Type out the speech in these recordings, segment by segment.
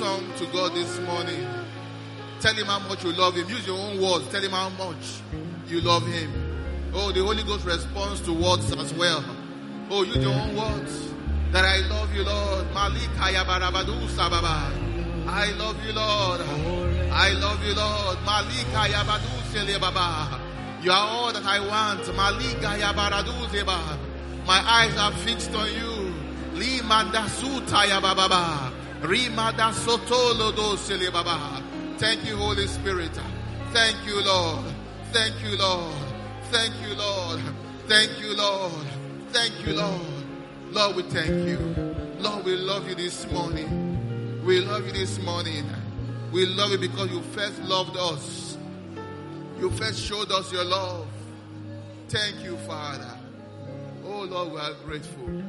song to God this morning. Tell him how much you love him. Use your own words. Tell him how much you love him. Oh, the Holy Ghost responds to words as well. Oh, use your own words. That I love you, Lord. Malikaya barabadu sababa. I love you, Lord. I love you, Lord. Malikaya badu sele baba. You are all that I want. Malikaya baradu zeba. My eyes are fixed on you. Limanda sutaya baba. Thank you, Holy Spirit. Thank you, Lord. Thank you, Lord. Thank you, Lord. Thank you, Lord. Thank you, Lord. Lord, we thank you. Lord, we love you this morning. We love you this morning. We love you because you first loved us. You first showed us your love. Thank you, Father. Oh, Lord, we are grateful.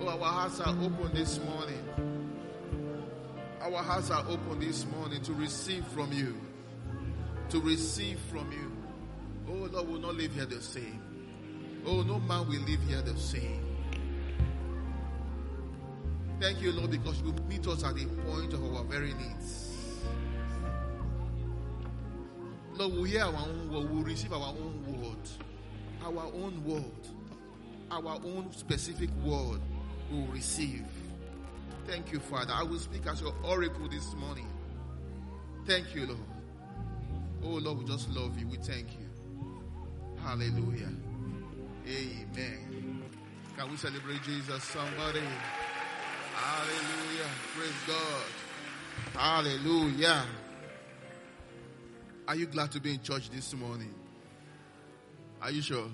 Oh, our hearts are open this morning. Our hearts are open this morning to receive from you. To receive from you. Oh, Lord, we'll not live here the same. Oh, no man will live here the same. Thank you, Lord, because you meet us at the point of our very needs. Lord, we hear our own word, we receive our own word, our own word, our own specific word we will receive. Thank you, Father. I will speak as your oracle this morning. Thank you, Lord. Oh, Lord, we just love you. We thank you. Hallelujah. Amen. Can we celebrate Jesus, somebody? Hallelujah. Praise God. Hallelujah. Are you glad to be in church this morning? Are you sure?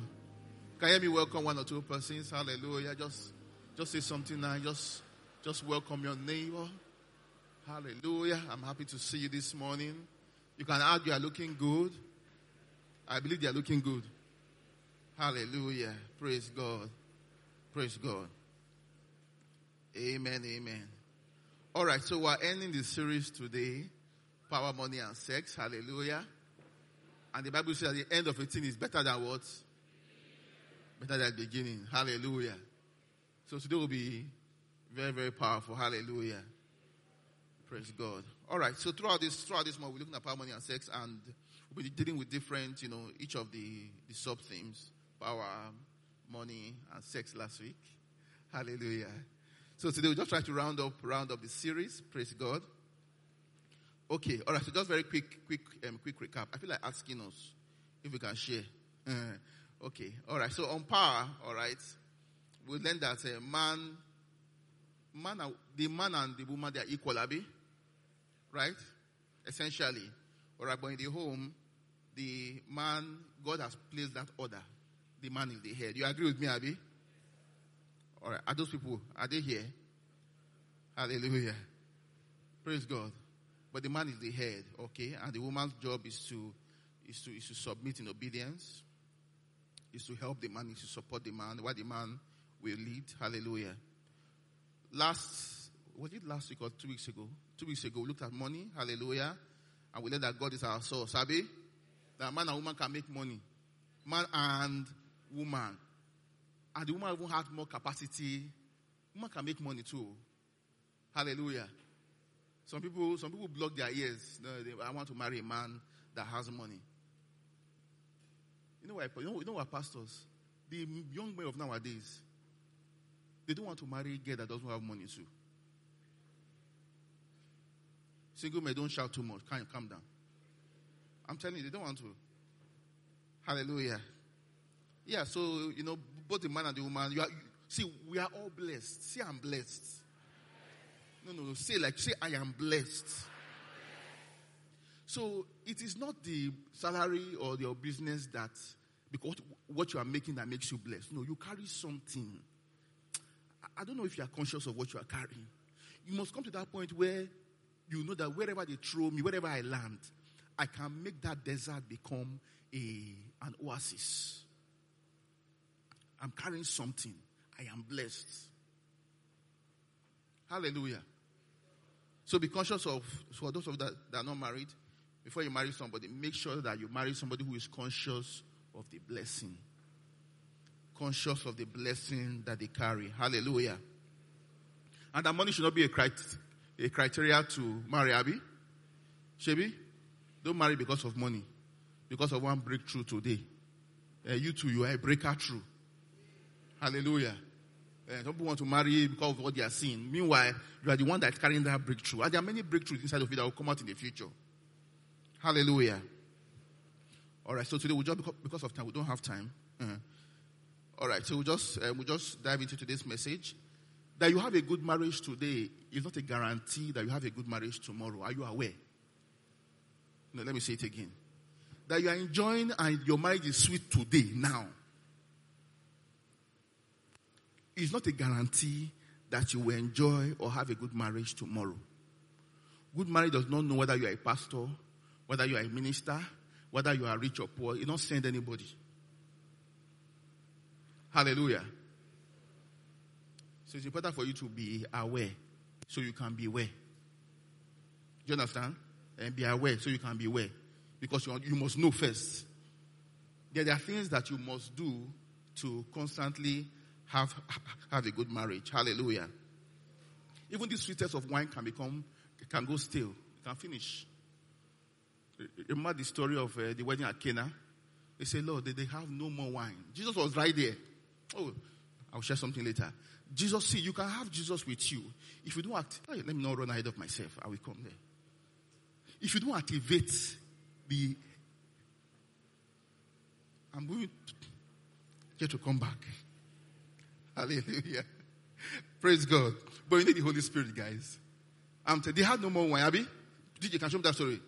Can you hear me welcome one or two persons? Hallelujah. Just just say something now. Just just welcome your neighbor. Hallelujah. I'm happy to see you this morning. You can add you are looking good. I believe are looking good. Hallelujah. Praise God. Praise God. Amen. Amen. All right. So we're ending the series today. Power, money, and sex. Hallelujah. And the Bible says at the end of a thing is better than what? Better than the beginning. Hallelujah. So today will be very, very powerful. Hallelujah. Praise God. All right. So throughout this, throughout this month, we're looking at power, money, and sex, and we'll be dealing with different, you know, each of the the sub themes: power, money, and sex. Last week. Hallelujah. So today we'll just try to round up, round up the series. Praise God. Okay. All right. So just very quick, quick, um, quick recap. I feel like asking us if we can share. Uh, okay. All right. So on power. All right. We learned that uh, man, man, the man and the woman they are equal, Abi right? Essentially. All right, but in the home, the man, God has placed that order. The man is the head. You agree with me, Abby? All right. Are those people, are they here? Hallelujah. Praise God. But the man is the head, okay? And the woman's job is to, is to, is to submit in obedience, is to help the man, is to support the man, while the man will lead. Hallelujah. Last, was it last week or two weeks ago? Two weeks ago, we looked at money. Hallelujah. And we learned that God is our source. Sabi? That man and woman can make money. Man and woman. And the woman even has more capacity. Woman can make money too. Hallelujah. Some people, some people block their ears. No, they, I want to marry a man that has money. You know what? You know, you know what, pastors? The young men of nowadays, they don't want to marry a girl that doesn't have money too. Single men don't shout too much. Can you calm down? I'm telling you, they don't want to. Hallelujah. Yeah, so you know, both the man and the woman, you are see, we are all blessed. See, I'm blessed. No, no, no. Say like say I am blessed. So it is not the salary or your business that because what you are making that makes you blessed. No, you carry something. I don't know if you are conscious of what you are carrying. You must come to that point where you know that wherever they throw me, wherever I land, I can make that desert become a an oasis. I'm carrying something. I am blessed. Hallelujah. So be conscious of, for those of that, that are not married, before you marry somebody, make sure that you marry somebody who is conscious of the blessing. Conscious of the blessing that they carry. Hallelujah. And that money should not be a, crit- a criteria to marry Abby? Shebi? Don't marry because of money, because of one breakthrough today. Uh, you too, you are a breaker through. Hallelujah. Uh, some people want to marry because of what they are seeing. Meanwhile, you are the one that's carrying that breakthrough. And there are many breakthroughs inside of you that will come out in the future. Hallelujah. All right, so today we just because of time, we don't have time. Uh-huh. All right, so we just uh, we just dive into today's message. That you have a good marriage today is not a guarantee that you have a good marriage tomorrow. Are you aware? No, let me say it again. That you are enjoying and your marriage is sweet today, now, is not a guarantee that you will enjoy or have a good marriage tomorrow. Good marriage does not know whether you are a pastor, whether you are a minister, whether you are rich or poor. You don't send anybody. Hallelujah. So it's important for you to be aware so you can be aware. Do you understand? And be aware so you can be aware. Because you, you must know first. There are things that you must do to constantly have, have a good marriage. Hallelujah. Even the sweetest of wine can become, can go stale, it can finish. Remember the story of uh, the wedding at Cana? They say, Lord, they, they have no more wine. Jesus was right there. Oh, I'll share something later. Jesus, see, you can have Jesus with you. If you don't act, oh, let me not run ahead of myself. I will come there. If you don't activate the, I'm going to get to come back. Hallelujah. Praise God. But you need the Holy Spirit, guys. Um, they had no more wine. Abby, did you can show me that story?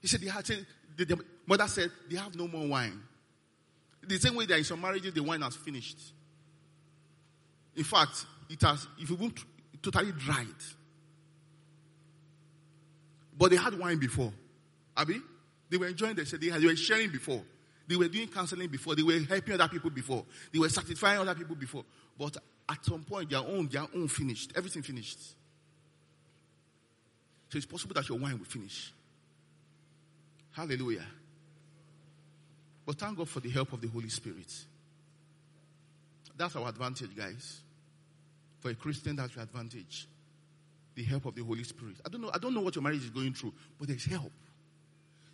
He said they had the, the mother said they have no more wine. The same way that in some marriages the wine has finished. In fact, it has, if you won't, totally dried. But they had wine before. Abby? They were enjoying They said they, they were sharing before. They were doing counseling before. They were helping other people before. They were satisfying other people before. But at some point, their own, their own finished. Everything finished. So it's possible that your wine will finish. Hallelujah. But thank God for the help of the Holy Spirit. That's our advantage, guys. For a Christian, that's your advantage. The help of the Holy Spirit. I don't know, I don't know what your marriage is going through, but there's help.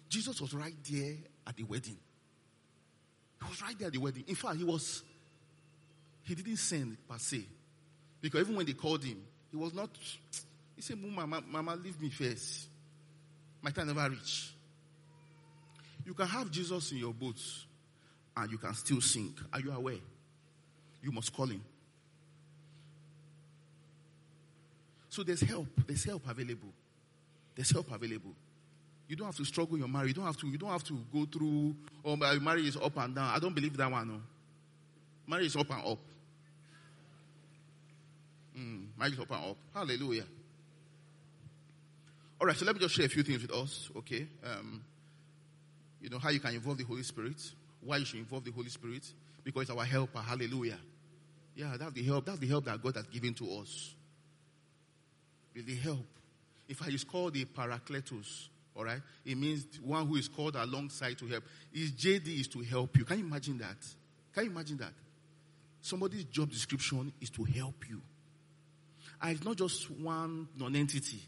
Jesus was right there at the wedding. He was right there at the wedding. In fact, he was he didn't send per se. Because even when they called him, he was not he said, Mama, Mama, leave me first. My time never reach. You can have Jesus in your boat and you can still sink. Are you aware? You must call him. So there's help. There's help available. There's help available. You don't have to struggle your marriage. You don't have to. You don't have to go through. Oh, my marriage is up and down. I don't believe that one. No. Marriage is up and up. Mm, marriage is up and up. Hallelujah. All right. So let me just share a few things with us. Okay. Um, you know, how you can involve the Holy Spirit, why you should involve the Holy Spirit, because it's our helper. Hallelujah. Yeah, that's the help. That's the help that God has given to us. The help. If fact, is called the Parakletos. All right? It means one who is called alongside to help. His JD is to help you. Can you imagine that? Can you imagine that? Somebody's job description is to help you. And it's not just one non-entity.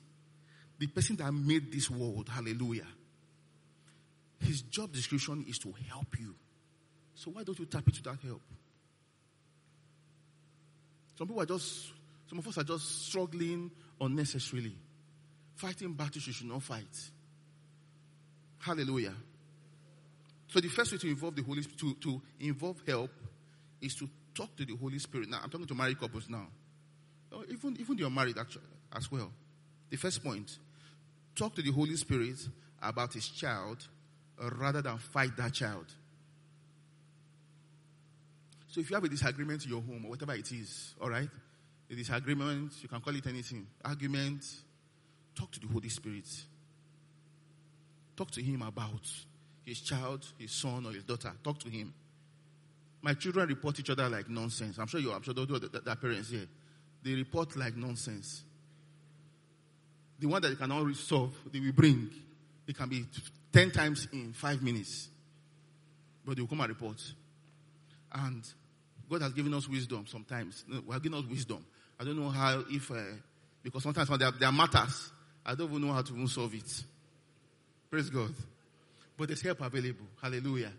The person that made this world, hallelujah, his job description is to help you. So why don't you tap into that help? Some people are just, some of us are just struggling unnecessarily, fighting battles you should not fight. Hallelujah. So the first way to involve the Holy Spirit, to, to involve help, is to talk to the Holy Spirit. Now I'm talking to married couples now. Oh, even even you're married actually, as well. The first point, talk to the Holy Spirit about his child rather than fight that child. So if you have a disagreement in your home or whatever it is, all right, a disagreement, you can call it anything, argument, talk to the Holy Spirit. Talk to him about his child, his son, or his daughter. Talk to him. My children report each other like nonsense. I'm sure you. I'm sure do that, that parents here. They report like nonsense. The one that they cannot solve, they will bring. It can be 10 times in five minutes. But they will come and report. And God has given us wisdom sometimes. We have given us wisdom. I don't know how, if, uh, because sometimes there, there are matters I don't even know how to even solve it. Praise God. But there's help available. Hallelujah.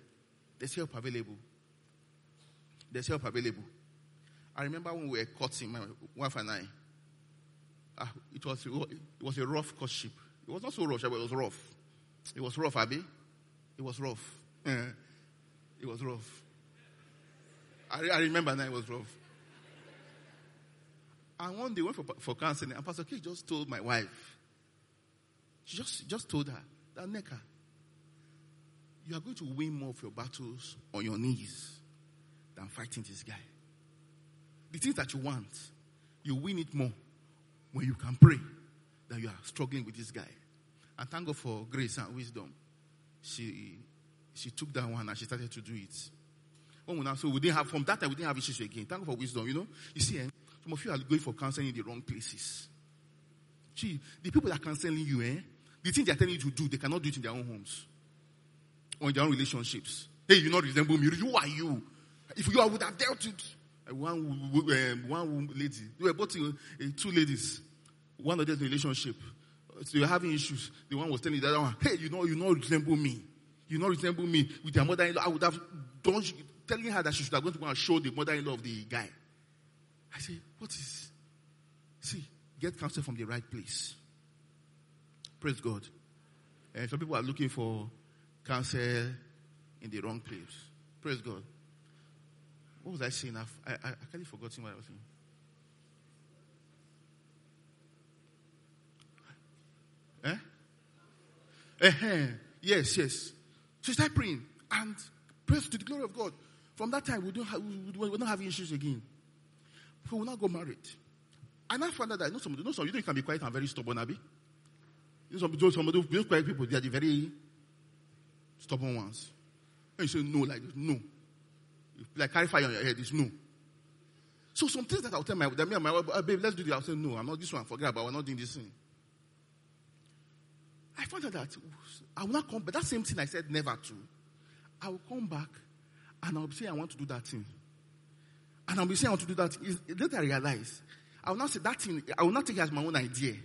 There's help available. There's help available. I remember when we were courting, my wife and I. Uh, it was it was a rough courtship. It was not so rough, but it was rough. It was rough, Abby. It was rough. it was rough. I, I remember now it was rough. And one day we went for, for counseling, and Pastor K just told my wife, she just, just told her, that Neka, you are going to win more of your battles on your knees than fighting this guy. The things that you want, you win it more when you can pray that you are struggling with this guy. And thank God for grace and wisdom. She she took that one and she started to do it. When we now, so we didn't have from that time we didn't have issues again. Thank God for wisdom. You know, you see, eh, some of you are going for counseling in the wrong places. See, the people that are counseling you, eh, the things they are telling you to do, they cannot do it in their own homes or in their own relationships. Hey, you not resemble me. Who are you? If you would have dealt with uh, one um, one lady. You were both uh, two ladies. One of them in relationship. So you're having issues. The one was telling the other one, "Hey, you know, you not resemble me. You not resemble me with your mother-in-law. I would have done telling her that she should have gone to go and show the mother-in-law of the guy." I say, "What is? See, get counsel from the right place." Praise God. And some people are looking for counsel in the wrong place. Praise God. What was I saying? I, I, I kind of forgotten what I was saying. Eh? Uh-huh. Yes, yes. So start praying and praise to the glory of God. From that time, we don't have, we, don't have issues again. We will not go married. And I found out that I know some, you know some, you know you can be quiet and very stubborn, Abby. You know some, some of those quiet people, they are the very stubborn ones. And you say no, like no like carry fire on your head. It's no. So some things that I'll tell my, that me and my wife, oh, babe, let's do this. I'll say, no, I'm not this one. Forget about. We're not doing this thing. I found out that I will not come, but that same thing I said never to. I will come back and I'll be saying I want to do that thing. And I'll be saying I want to do that. Later I realize, I will not say that thing, I will not take it as my own idea.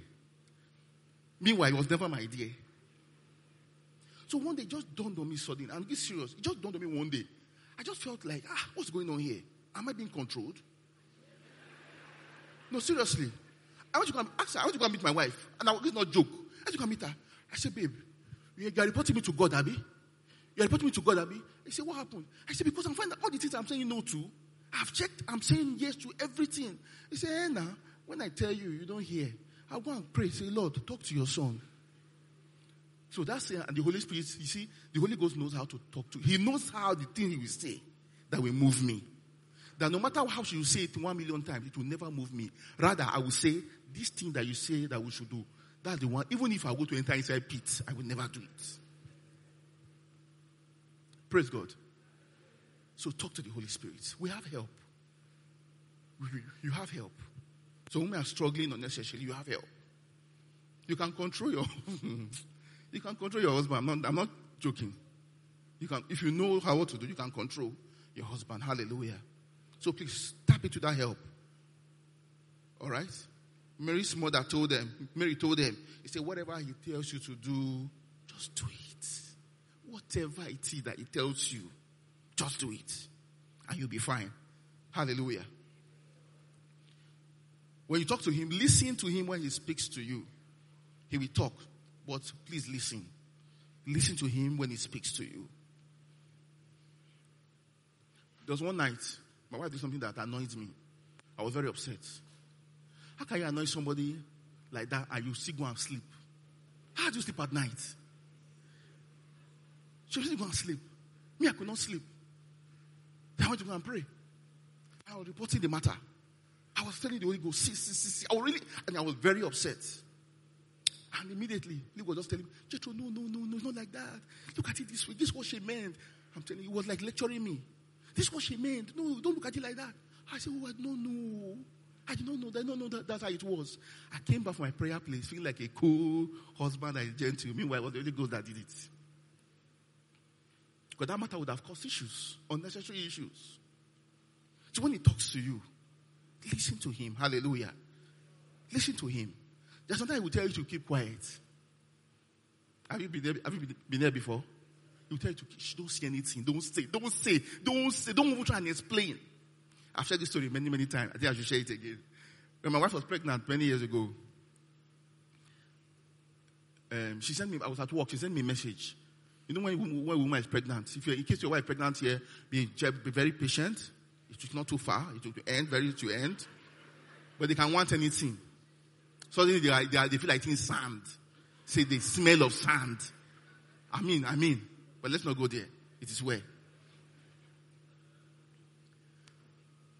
Meanwhile, it was never my idea. So one day, just dawned on me suddenly. I'm be serious. It just dawned on me one day. I just felt like, ah, what's going on here? Am I being controlled? No, seriously. I want you to come, ask her, I want you to go meet my wife. And I, is not joke. I want you to go meet her. I said, babe, you are reporting me to God, Abby? You are reporting me to God, Abby? He said, what happened? I said, because I'm finding all the things I'm saying no to. I've checked, I'm saying yes to everything. He said, eh, hey, now, when I tell you, you don't hear. I'll go and pray. Say, Lord, talk to your son. So that's it. And the Holy Spirit, you see, the Holy Ghost knows how to talk to. He knows how the thing he will say that will move me. That no matter how you say it one million times, it will never move me. Rather, I will say, this thing that you say that we should do, that's the one. Even if I go to enter inside pit, I will never do it. Praise God. So talk to the Holy Spirit. We have help. You have help. So when we are struggling unnecessarily, you have help. You can control your You can control your husband. I'm not, I'm not joking. You can, if you know how what to do, you can control your husband. Hallelujah. So please tap into that help. All right? Mary's mother told them, Mary told them, he said, whatever he tells you to do, just do it. Whatever it is that he tells you, just do it. And you'll be fine. Hallelujah. When you talk to him, listen to him when he speaks to you. He will talk. But please listen. Listen to him when he speaks to you. There was one night, my wife did something that annoyed me. I was very upset. How can you annoy somebody like that and you still go and sleep? How do you sleep at night? She still go and sleep. Me, I could not sleep. Then I went to go and pray. I was reporting the matter. I was telling the Holy Ghost, see, see, see, see. I was really, and I was very upset. And immediately, he was just telling me, Jethro, no, no, no, no, it's not like that. Look at it this way. This is what she meant. I'm telling you, he was like lecturing me. This is what she meant. No, don't look at it like that. I said, oh, don't know. I did not know that. No, no, that, that's how it was. I came back from my prayer place feeling like a cool husband and gentle. Meanwhile, it was the Holy Ghost that did it. Because that matter would have caused issues, unnecessary issues. So when he talks to you, listen to him. Hallelujah. Listen to him. There's sometimes he will tell you to keep quiet. Have you been there, have you been, there before? He will tell you to keep, don't say anything, don't say, don't say, don't say, don't even try and explain. I've shared this story many, many times. I think I should share it again. When my wife was pregnant 20 years ago, um, she sent me, I was at work, she sent me a message. You know when, when a woman is pregnant, if you're, in case your wife is pregnant here, be, be very patient. It's not too far. It will end, very to end. But they can want anything. Suddenly they, are, they, are, they feel like it's sand. Say the smell of sand. I mean, I mean. But let's not go there. It is where.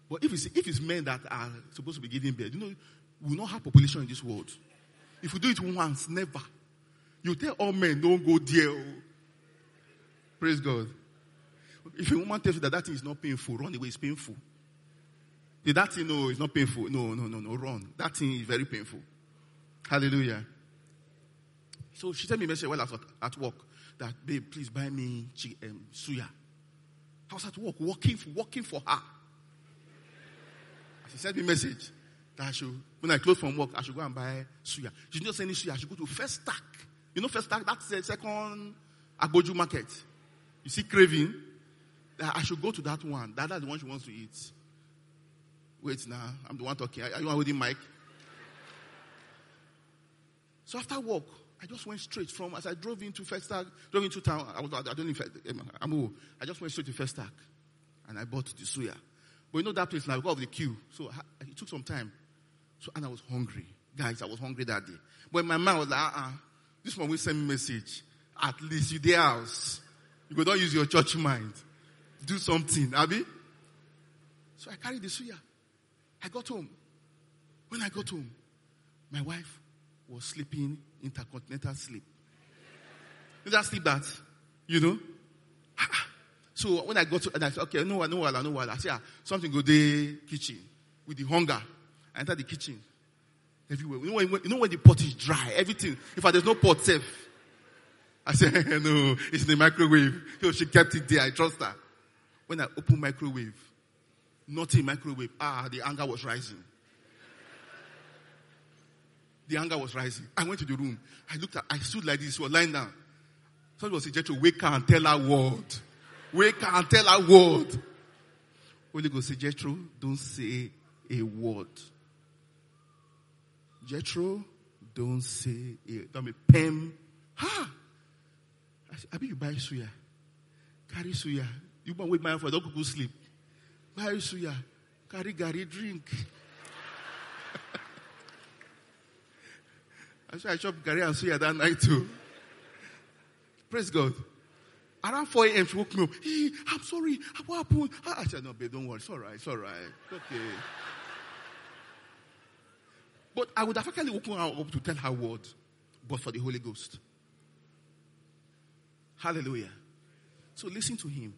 But if it's, if it's men that are supposed to be giving birth, you know, we will not have population in this world. If we do it once, never. You tell all men, don't go there. Oh. Praise God. If a woman tells you that that thing is not painful, run away, it's painful. That thing, no, it's not painful. No, no, no, no, run. That thing is very painful. Hallelujah. So she sent me a message while I was at work that, babe, please buy me um, suya. I was at work, working, working for her. She sent me a message that I should, when I close from work, I should go and buy suya. She didn't say any suya. I should go to Festac. You know Festac? That's the second Agboju market. You see craving? I should go to that one. That, that's the one she wants to eat. Wait now. I'm the one talking. Are you holding mic? So after work, I just went straight from, as I drove into Festac, drove into town, I, was, I don't know I, um, I'm I just went straight to Festac and I bought the suya. But you know that place now, because of the queue. So it took some time. So, and I was hungry. Guys, I was hungry that day. But my mind was like, uh-uh, this one will send me message. At least you the house. You go don't use your church mind. Do something, Abby. So I carried the suya. I got home. When I got home, my wife was sleeping intercontinental sleep. You that sleep that? You know? So when I got to, and I said, okay, no, no, no, no, I know what. I said, ah, something go the kitchen with the hunger. I entered the kitchen everywhere. You know, when, you know when the pot is dry, everything. If I there's no pot safe, I said, no, it's in the microwave. So she kept it there. I trust her. When I opened microwave, nothing microwave. Ah, the anger was rising. The anger was rising. I went to the room. I looked at, I stood like this, was lying down. Somebody was to wake her and tell her word. Wake her and tell her word. Holy Ghost say, Jethro, don't say a word. Jethro, don't say a, don't be pen. Ha! I said, I you buy suya. Carry suya. You want wait my for don't go sleep. Buy suya. Carry gari drink. I said I chop gari and suya that night too. Praise God. Around 4 a.m., she woke me up. Hey, I'm sorry. What happened? Ah, I said, no, babe, don't worry. It's all right. It's all right. okay. But I would have actually woken her up to tell her word, but for the Holy Ghost. Hallelujah. So listen to him.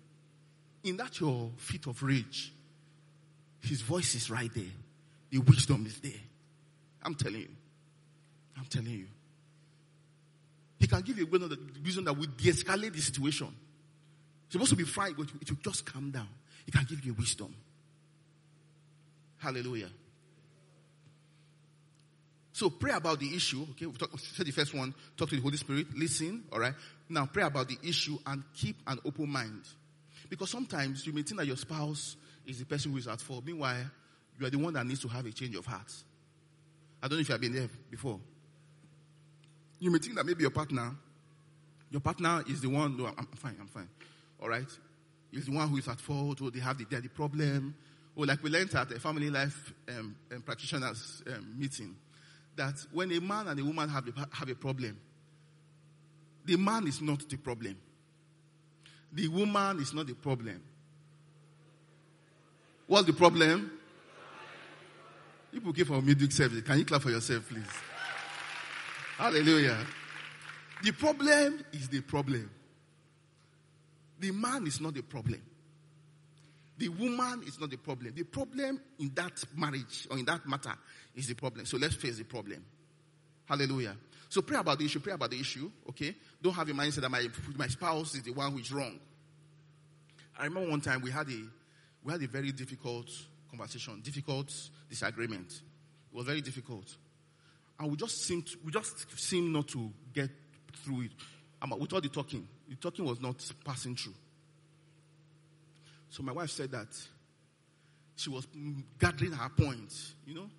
In that your fit of rage, his voice is right there. The wisdom is there. I'm telling you. I'm telling you. He can give you a reason that will de-escalate the situation. It's supposed to be fright, but it will just calm down. He can give you wisdom. Hallelujah. So pray about the issue. Okay, we talk, said the first one. Talk to the Holy Spirit. Listen. All right. Now pray about the issue and keep an open mind, because sometimes you may think that your spouse is the person who is at fault. Meanwhile, you are the one that needs to have a change of heart. I don't know if you have been there before. You may think that maybe your partner, your partner is the one, no, I'm, fine, I'm fine. All right? Is the one who is at fault, or they have the, they the problem. Or like we learned at a family life um, um, practitioners um, meeting, that when a man and a woman have a, have a problem, the man is not the problem. The woman is not the problem. What's the problem? People came for midweek service. Can you clap for yourself, please? Hallelujah. The problem is the problem. The man is not the problem. The woman is not the problem. The problem in that marriage or in that matter is the problem. So let's face the problem. Hallelujah. So pray about the issue. Pray about the issue. Okay. Don't have a mindset that my my spouse is the one who is wrong. I remember one time we had a we had a very difficult conversation, difficult disagreement. It was very difficult. and we just seemed we just seemed not to get through it. With all the talking, the talking was not passing through. So my wife said that she was gathering her points. You know,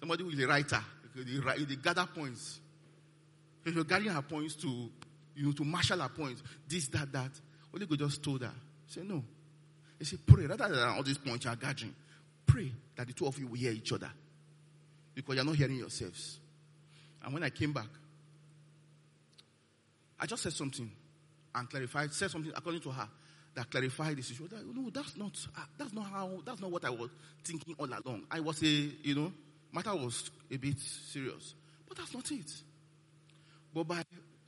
somebody who is a writer, they, they gather points. So she was gathering her points to, you know, to marshal her points. This, that, that. Holy God just told her, say no. He said, pray rather than all these points you are gathering. Pray that the two of you will hear each other because you're not hearing yourselves. And when I came back, I just said something and clarified, said something according to her that clarified the situation. No, that's not, uh, that's not how, that's not what I was thinking all along. I was a, you know, matter was a bit serious, but that's not it. But by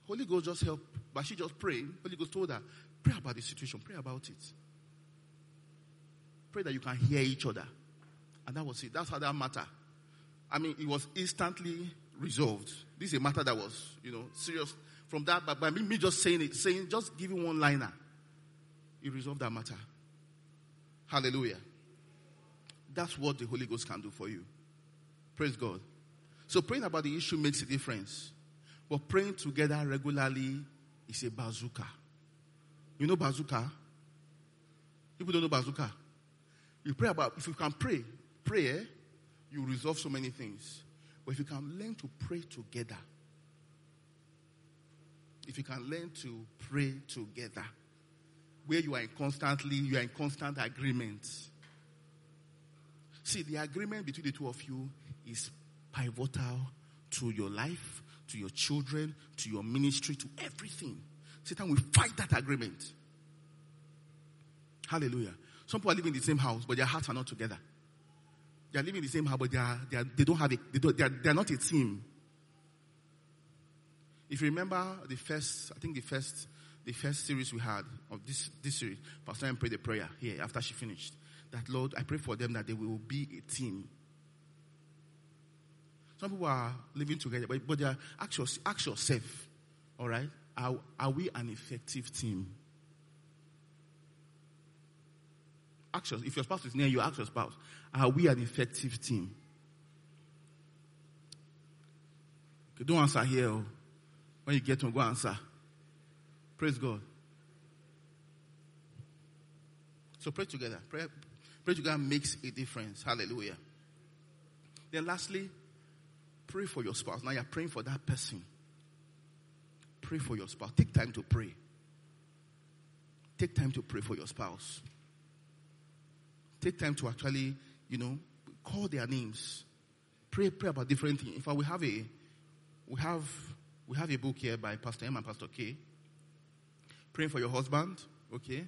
Holy Ghost just helped, but she just prayed. Holy Ghost told her, pray about the situation, pray about it. Pray that you can hear each other. And that was it. That's how that matter. I mean, it was instantly resolved. This is a matter that was, you know, serious. From that, but by me just saying it, saying, just giving one liner, it resolved that matter. Hallelujah. That's what the Holy Ghost can do for you. Praise God. So praying about the issue makes a difference. But praying together regularly is a bazooka. You know bazooka? People don't know bazooka. You pray about, if you can pray, pray, eh? you resolve so many things. But if you can learn to pray together, if you can learn to pray together, where you are in constantly, you are in constant agreement. See, the agreement between the two of you is pivotal to your life, to your children, to your ministry, to everything. Satan will fight that agreement. Hallelujah. Some people are living in the same house, but their hearts are not together. They are living in the same house, but they, are, they, are, they don't have a, they, don't, they, are, they are not a team. If you remember the first, I think the first, the first series we had of this, this series, Pastor M prayed a prayer here after she finished. That Lord, I pray for them that they will be a team. Some people are living together, but, but they are, ask, your, ask yourself, all right, are, are we an effective team? Ask your, if your spouse is near you, ask your spouse, are we an effective team? Okay, don't answer here. Oh. When you get to go answer. Praise God. So pray together. Pray, pray together makes a difference. Hallelujah. Then lastly, pray for your spouse. Now you're praying for that person. Pray for your spouse. Take time to pray. Take time to pray for your spouse. Take time to actually, you know, call their names. Pray, pray about different things. In fact, we have a, we have, we have a book here by Pastor M and Pastor K. Praying for your husband. Okay,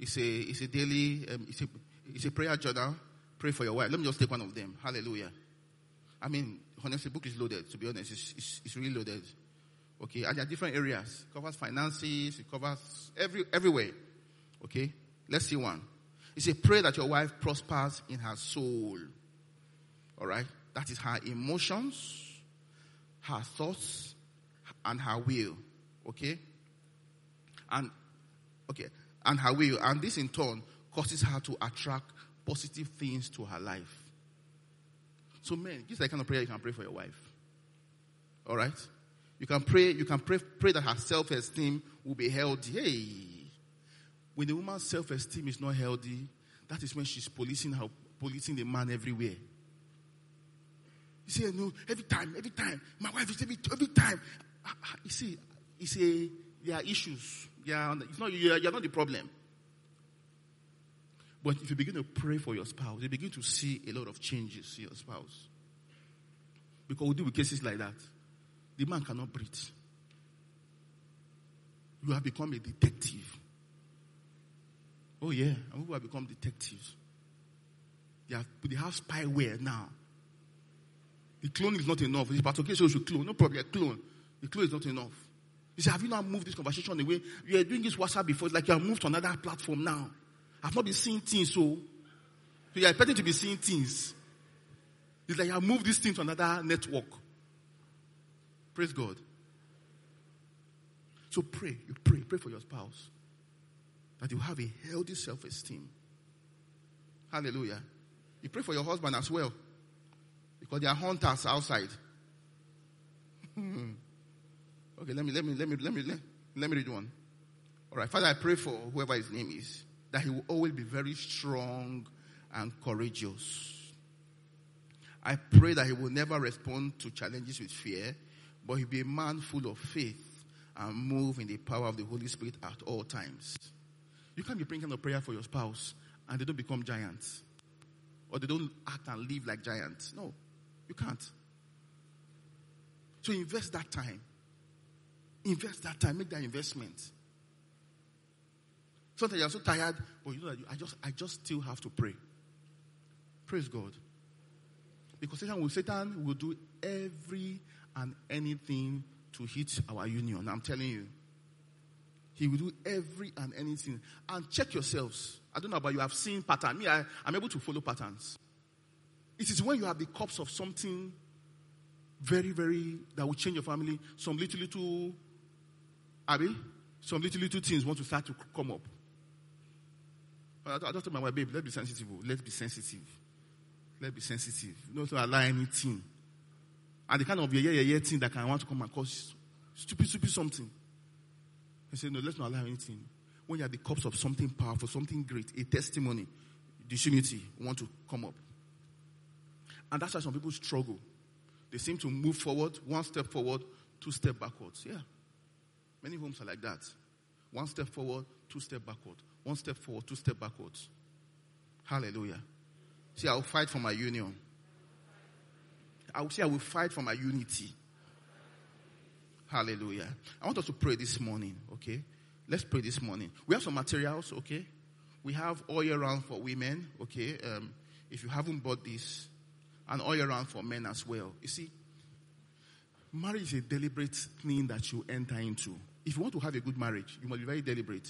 it's a, it's a daily, um, it's a, it's a prayer journal. Pray for your wife. Let me just take one of them. Hallelujah. I mean, honestly, book is loaded. To be honest, it's, it's, it's really loaded. Okay, and there are different areas. It covers finances. It covers every everywhere. Okay, let's see one. It's a prayer that your wife prospers in her soul. All right? That is her emotions, her thoughts, and her will. Okay? And, okay, and her will. And this in turn causes her to attract positive things to her life. So, men, this is the kind of prayer you can pray for your wife. All right? You can pray, you can pray, pray that her self esteem will be healthy. Hey, when the woman's self esteem is not healthy, that is when she's policing her, policing the man everywhere. You see, no, every time, every time, my wife is every, every time. Ah, ah, you see, you see, there are issues. Yeah, it's not, you're, you're not the problem. But if you begin to pray for your spouse, you begin to see a lot of changes in your spouse. Because we deal with cases like that. The man cannot breathe. You have become a detective. Oh yeah, and people have become detectives. They have, they have spyware now. The clone is not enough. This part okay, so you should clone. No problem, clone. The clone is not enough. You say, have you not moved this conversation away? You are doing this WhatsApp before. It's like you have moved to another platform now. I've not been seeing things, so, so you are expecting to be seeing things. It's like you have moved this thing to another network. Praise God. So pray. You pray. Pray for your spouse that you have a healthy self esteem. Hallelujah. You pray for your husband as well. Because there are hunters outside. Hmm. Okay, let me let me let me let me let, let me read one. All right, Father, I pray for whoever his name is that he will always be very strong and courageous. I pray that he will never respond to challenges with fear, but he'll be a man full of faith and move in the power of the Holy Spirit at all times. You can't be praying kind of prayer for your spouse and they don't become giants. Or they don't act and live like giants. No, you can't. So invest that time. Invest that time. Make that investment. Sometimes you're so tired, but you know that I just I just still have to pray. Praise God. Because Satan will Satan will do every and anything to hit our union. I'm telling you. He will do every and anything. And check yourselves. I don't know about you. I've seen pattern. Me, I, I'm able to follow patterns. It is when you have the cups of something very, very that will change your family. Some little, little, Abby, some little, little things want to start to come up. I, I just told my wife, babe, let's be sensitive. Oh. Let's be sensitive. Let's be sensitive. Not to allow anything. And the kind of yeah, yeah, yeah thing that can want to come and cause stupid, stupid something. I said, no, let's not allow anything. When you have the cups of something powerful, something great, a testimony, disunity want to come up. And that's why some people struggle. They seem to move forward, one step forward, two step backwards. Yeah. Many homes are like that. One step forward, two step backward. One step forward, two step backward. Hallelujah. See, I will fight for my union. I will say I will fight for my unity. Hallelujah. I want us to pray this morning, okay? Let's pray this morning. We have some materials, okay? We have year round for women, okay? Um, if you haven't bought this, and year round for men as well. You see, marriage is a deliberate thing that you enter into. If you want to have a good marriage, you must be very deliberate.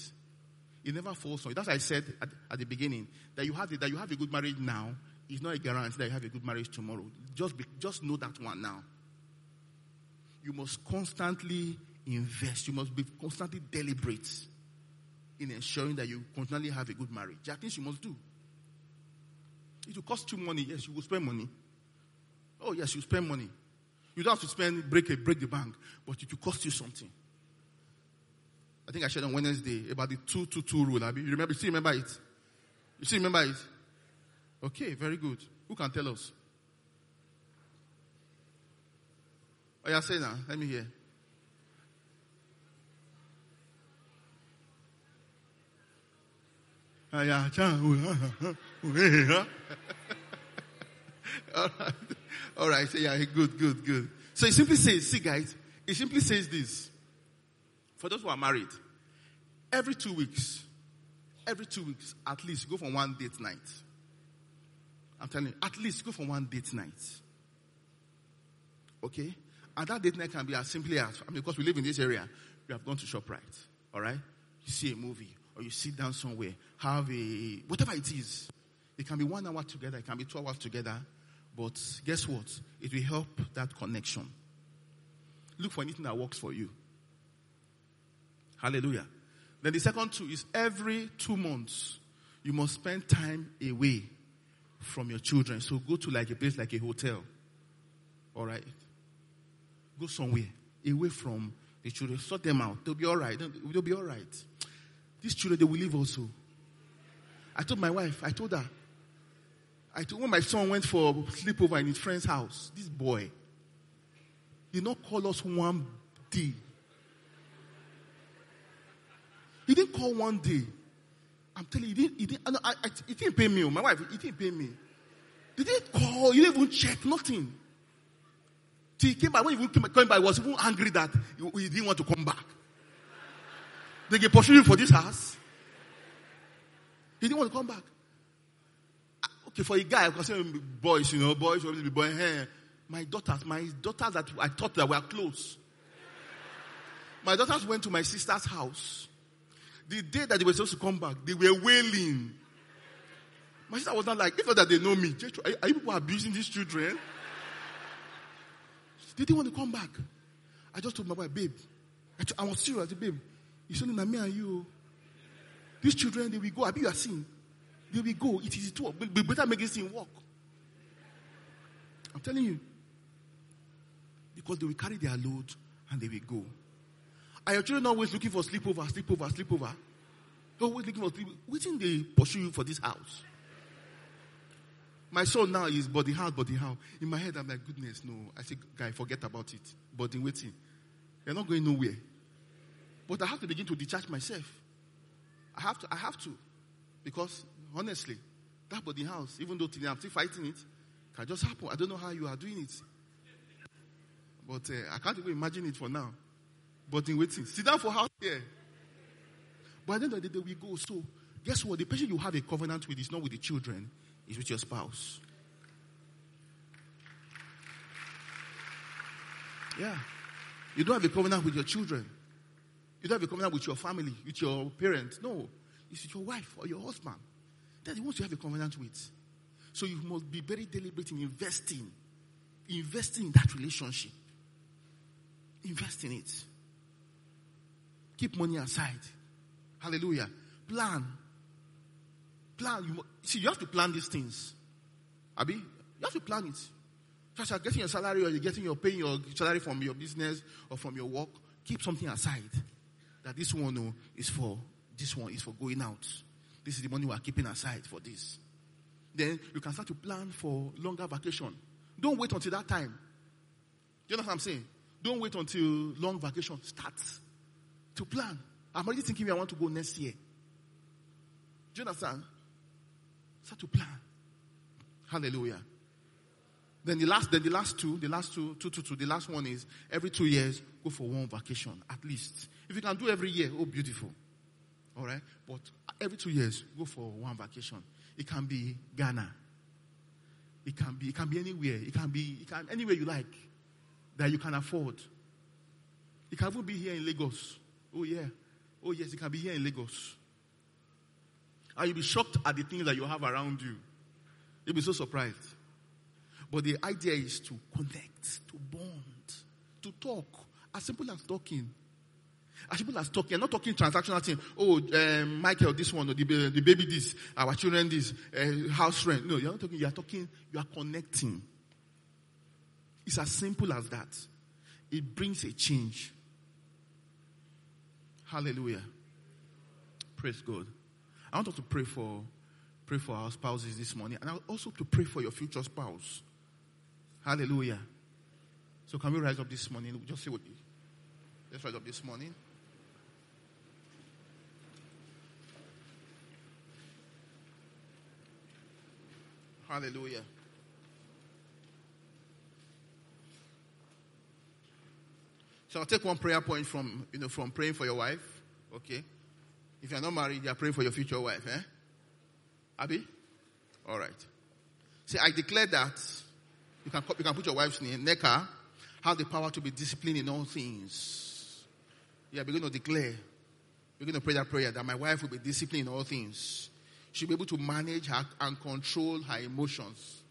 It never falls on you. That's why I said at, at the beginning that you have that you have a good marriage now is not a guarantee that you have a good marriage tomorrow. Just be, just know that one now you must constantly invest. You must be constantly deliberate in ensuring that you constantly have a good marriage. There are things you must do. It will cost you money. Yes, you will spend money. Oh, yes, you spend money. You don't have to spend, break, break the bank, but it will cost you something. I think I shared on Wednesday about the 222 rule. You remember, you still remember it? You still remember it? Okay, very good. Who can tell us? Oh, yeah, say now. Let me hear. All right. All right. So yeah, good, good, good. So it simply says, see guys, it simply says this. For those who are married, every two weeks, every two weeks, at least go for one date night. I'm telling you, at least go for one date night. Okay? And that date night can be as simply as, I mean, because we live in this area, we have gone to ShopRite, all right? You see a movie, or you sit down somewhere, have a, whatever it is. It can be one hour together, it can be two hours together, but guess what? It will help that connection. Look for anything that works for you. Hallelujah. Then the second two is every two months, you must spend time away from your children. So go to like a place like a hotel. All right. Go somewhere away from the children. Sort them out. They'll be all right. They'll be all right. These children, they will leave also. I told my wife, I told her, I told when my son went for sleepover in his friend's house, this boy did not call us one day. He didn't call one day. I'm telling you, he didn't, he didn't, I, I, he didn't pay me. Oh, my wife, he didn't pay me. He didn't call, he didn't even check, nothing. Till he came back, when he came, back, he was even angry that he, he didn't want to come back. They get pursuing for this house. He didn't want to come back. Ah, okay, for a guy, I because boys, you know, boys always be boy. Hey, my daughters, my daughters that I thought that were close. My daughters went to my sister's house. The day that they were supposed to come back, they were wailing. My sister was not like, if not that they know me, are, are you people abusing these children? They didn't want to come back. I just told my wife, babe, I, was serious, I babe, it's only me me and you. These children, they will go. I you are seeing. They will go. It is two. We better make this thing work. I'm telling you. Because they will carry their load and they will go. Are your children always looking for sleepover, sleepover, sleepover? They're Always looking for sleepover. Waiting they pursue you for this house. My son now is body house, body house. In my head, I'm like, goodness, no. I say, guy, forget about it. Body waiting. You're not going nowhere. But I have to begin to detach myself. I have to, I have to. Because honestly, that body house, even though today I'm still fighting it, can just happen. I don't know how you are doing it. But uh, I can't even imagine it for now. But in waiting, sit down for half here. But at the end of the day, we go. So, guess what? The person you have a covenant with is not with the children, it's with your spouse. Yeah. You don't have a covenant with your children. You don't have a covenant with your family, with your parents. No. It's with your wife or your husband. That's he wants to have a covenant with. So you must be very deliberate in investing. Investing in that relationship. Invest in it. Keep money aside. Hallelujah. Plan. Plan. You, see, you have to plan these things. Abi, you have to plan it. First, you're getting your salary or you're getting your paying your salary from your business or from your work. Keep something aside. That this one oh, is for this one is for going out. This is the money we are keeping aside for this. Then you can start to plan for longer vacation. Don't wait until that time. Do you know what I'm saying? Don't wait until long vacation starts to plan. I'm already thinking I want to go next year. Do you understand? Start to plan. Hallelujah. Then the last, then the last two, the last two, two, two, two, the last one is every two years, go for one vacation, at least. If you can do every year, oh, beautiful. All right? But every two years, go for one vacation. It can be Ghana. It can be, it can be anywhere. It can be, it can, anywhere you like that you can afford. It can even be here in Lagos. Oh, yeah. Oh, yes, it can be here in Lagos. And you'll be shocked at the things that you have around you. You'll be so surprised. But the idea is to connect, to bond, to talk. As simple as talking. As simple as talking. Not talking transactional thing. Oh, um, Michael, this one, or the, the baby this, our children this, uh, house rent. No, you're not talking. You're talking, you are connecting. It's as simple as that. It brings a change. Hallelujah. Praise God. I want us to pray for pray for our spouses this morning and also to pray for your future spouse. Hallelujah. So can we rise up this morning? Just say what let's rise up this morning. Hallelujah. So I'll take one prayer point from, you know, from praying for your wife. Okay. If you're not married, you're praying for your future wife, eh? Abby? All right. See, I declare that you can, you can put your wife's name, Neka, have the power to be disciplined in all things. Yeah, we're going to declare, we're going to pray that prayer that my wife will be disciplined in all things. She'll be able to manage her and control her emotions.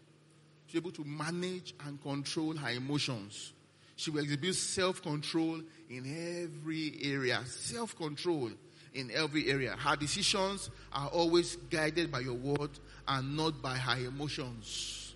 She'll be able to manage and control her emotions. She will exhibit self control in every area. Self control in every area. Her decisions are always guided by your word and not by her emotions.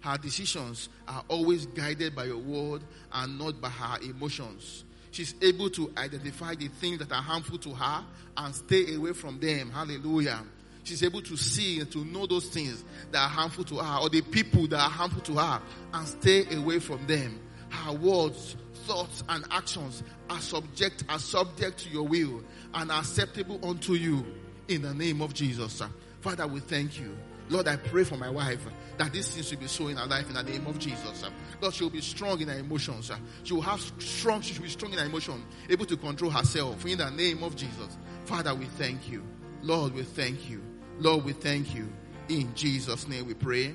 Her decisions are always guided by your word and not by her emotions. She's able to identify the things that are harmful to her and stay away from them. Hallelujah. She's able to see and to know those things that are harmful to her or the people that are harmful to her and stay away from them her words, thoughts, and actions are subject, are subject to your will and acceptable unto you in the name of Jesus. Father, we thank you. Lord, I pray for my wife that these things will be so in her life in the name of Jesus. Lord, she will be strong in her emotions. She will have strong, she will be strong in her emotion, able to control herself in the name of Jesus. Father, we thank you. Lord, we thank you. Lord, we thank you. In Jesus' name we pray.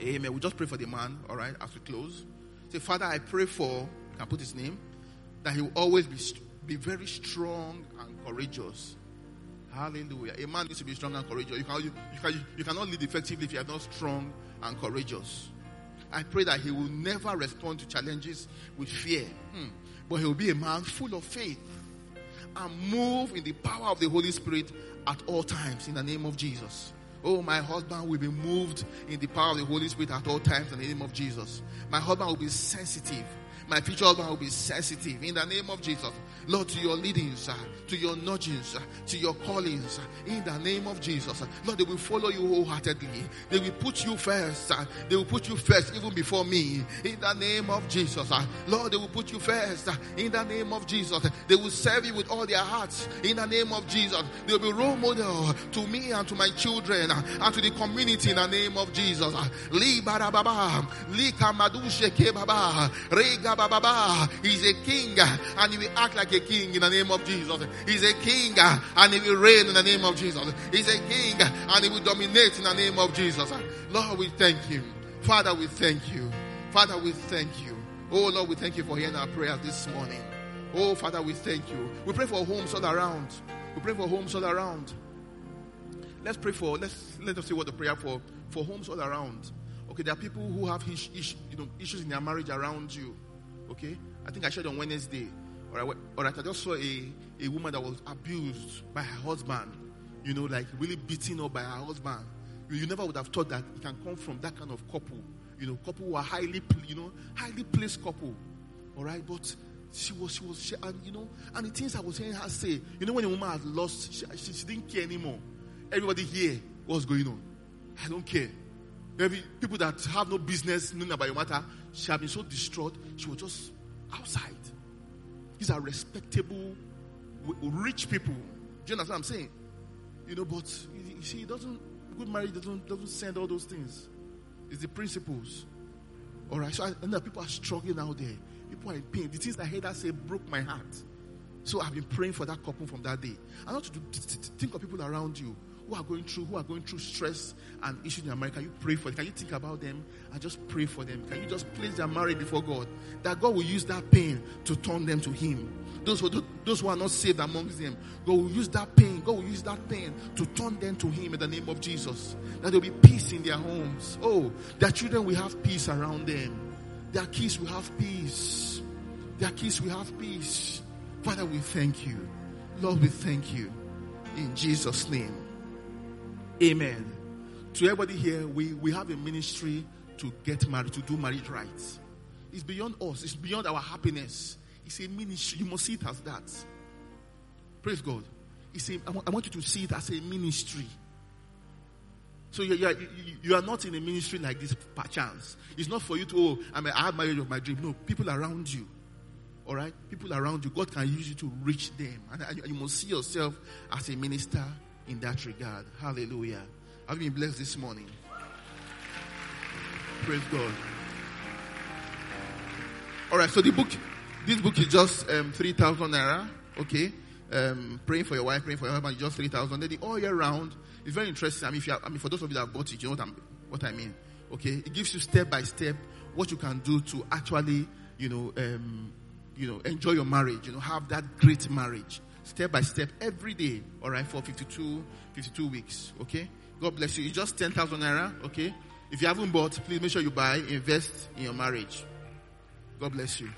Amen. We just pray for the man, all right, as we close. Say, Father, I pray for, can put his name? That he will always be, be very strong and courageous. Hallelujah. A man needs to be strong and courageous. You, can, you, you, can, you cannot lead effectively if you are not strong and courageous. I pray that he will never respond to challenges with fear, hmm. but he will be a man full of faith and move in the power of the Holy Spirit at all times in the name of Jesus. Oh, my husband will be moved in the power of the Holy Spirit at all times in the name of Jesus. My husband will be sensitive. My future husband will be sensitive in the name of Jesus. Lord, to your leadings, to your nudgings, to your callings, in the name of Jesus. Lord, they will follow you wholeheartedly. They will put you first. They will put you first even before me. In the name of Jesus. Lord, they will put you first. In the name of Jesus. They will serve you with all their hearts. In the name of Jesus. They will be role model to me and to my children and to the community in the name of Jesus. He's a king and he will act like a king in the name of Jesus. He's a king and he will reign in the name of Jesus. He's a king and he will dominate in the name of Jesus. Lord, we thank you. Father, we thank you. Father, we thank you. Oh Lord, we thank you for hearing our prayers this morning. Oh Father, we thank you. We pray for homes all around. We pray for homes all around. Let's pray for let's let us see what the prayer for for homes all around. Okay, there are people who have ish, ish, you know, issues in their marriage around you. Okay, I think I shared on Wednesday. All right, all right. I just saw a, a woman that was abused by her husband. You know, like really beaten up by her husband. You, you never would have thought that it can come from that kind of couple. You know, couple who are highly, you know, highly placed couple. All right, but she was, she was, she, and you know, and the things I was hearing her say, you know, when a woman has lost, she, she, she didn't care anymore. Everybody here, what's going on? I don't care. Maybe people that have no business knowing about your matter, she had been so distraught, she was just outside. These are respectable, rich people. Do you understand what I'm saying? You know, but you see, it doesn't good marriage doesn't doesn't send all those things. It's the principles. All right. So I know people are struggling out there. People are in pain. The things I heard that say broke my heart. So I've been praying for that couple from that day. I want you to think of people around you who are going through, who are going through stress and issues in America, you pray for them. Can you think about them and just pray for them? Can you just place their marriage before God? That God will use that pain to turn them to Him. Those who, those who are not saved amongst them, God will use that pain. God will use that pain to turn them to Him in the name of Jesus. That there will be peace in their homes. Oh, their children will have peace around them. Their kids will have peace. Their kids will have peace. Father, we thank you. Lord, we thank you. In Jesus' name. Amen. To everybody here, we, we have a ministry to get married, to do marriage rights. It's beyond us, it's beyond our happiness. It's a ministry. You must see it as that. Praise God. It's a, I want you to see it as a ministry. So you, you, you, are not in a ministry like this per chance. It's not for you to, oh, I'm a, I have marriage of my dream. No, people around you. All right? People around you. God can use you to reach them. And, and you must see yourself as a minister in that regard. Hallelujah. Have you been blessed this morning? Praise God. All right, so the book, this book is just um, 3,000 naira. Okay. Um, praying for your wife, praying for your husband, just 3,000. Then the all year round is very interesting. I mean, if you are, I mean, for those of you that have bought it, you know what, what I mean. Okay. It gives you step by step what you can do to actually, you know, um, you know, enjoy your marriage, you know, have that great marriage step by step every day, all right, for 52, 52 weeks, okay? God bless you. It's just 10,000 naira, okay? If you haven't bought, please make sure you buy, invest in your marriage. God bless you.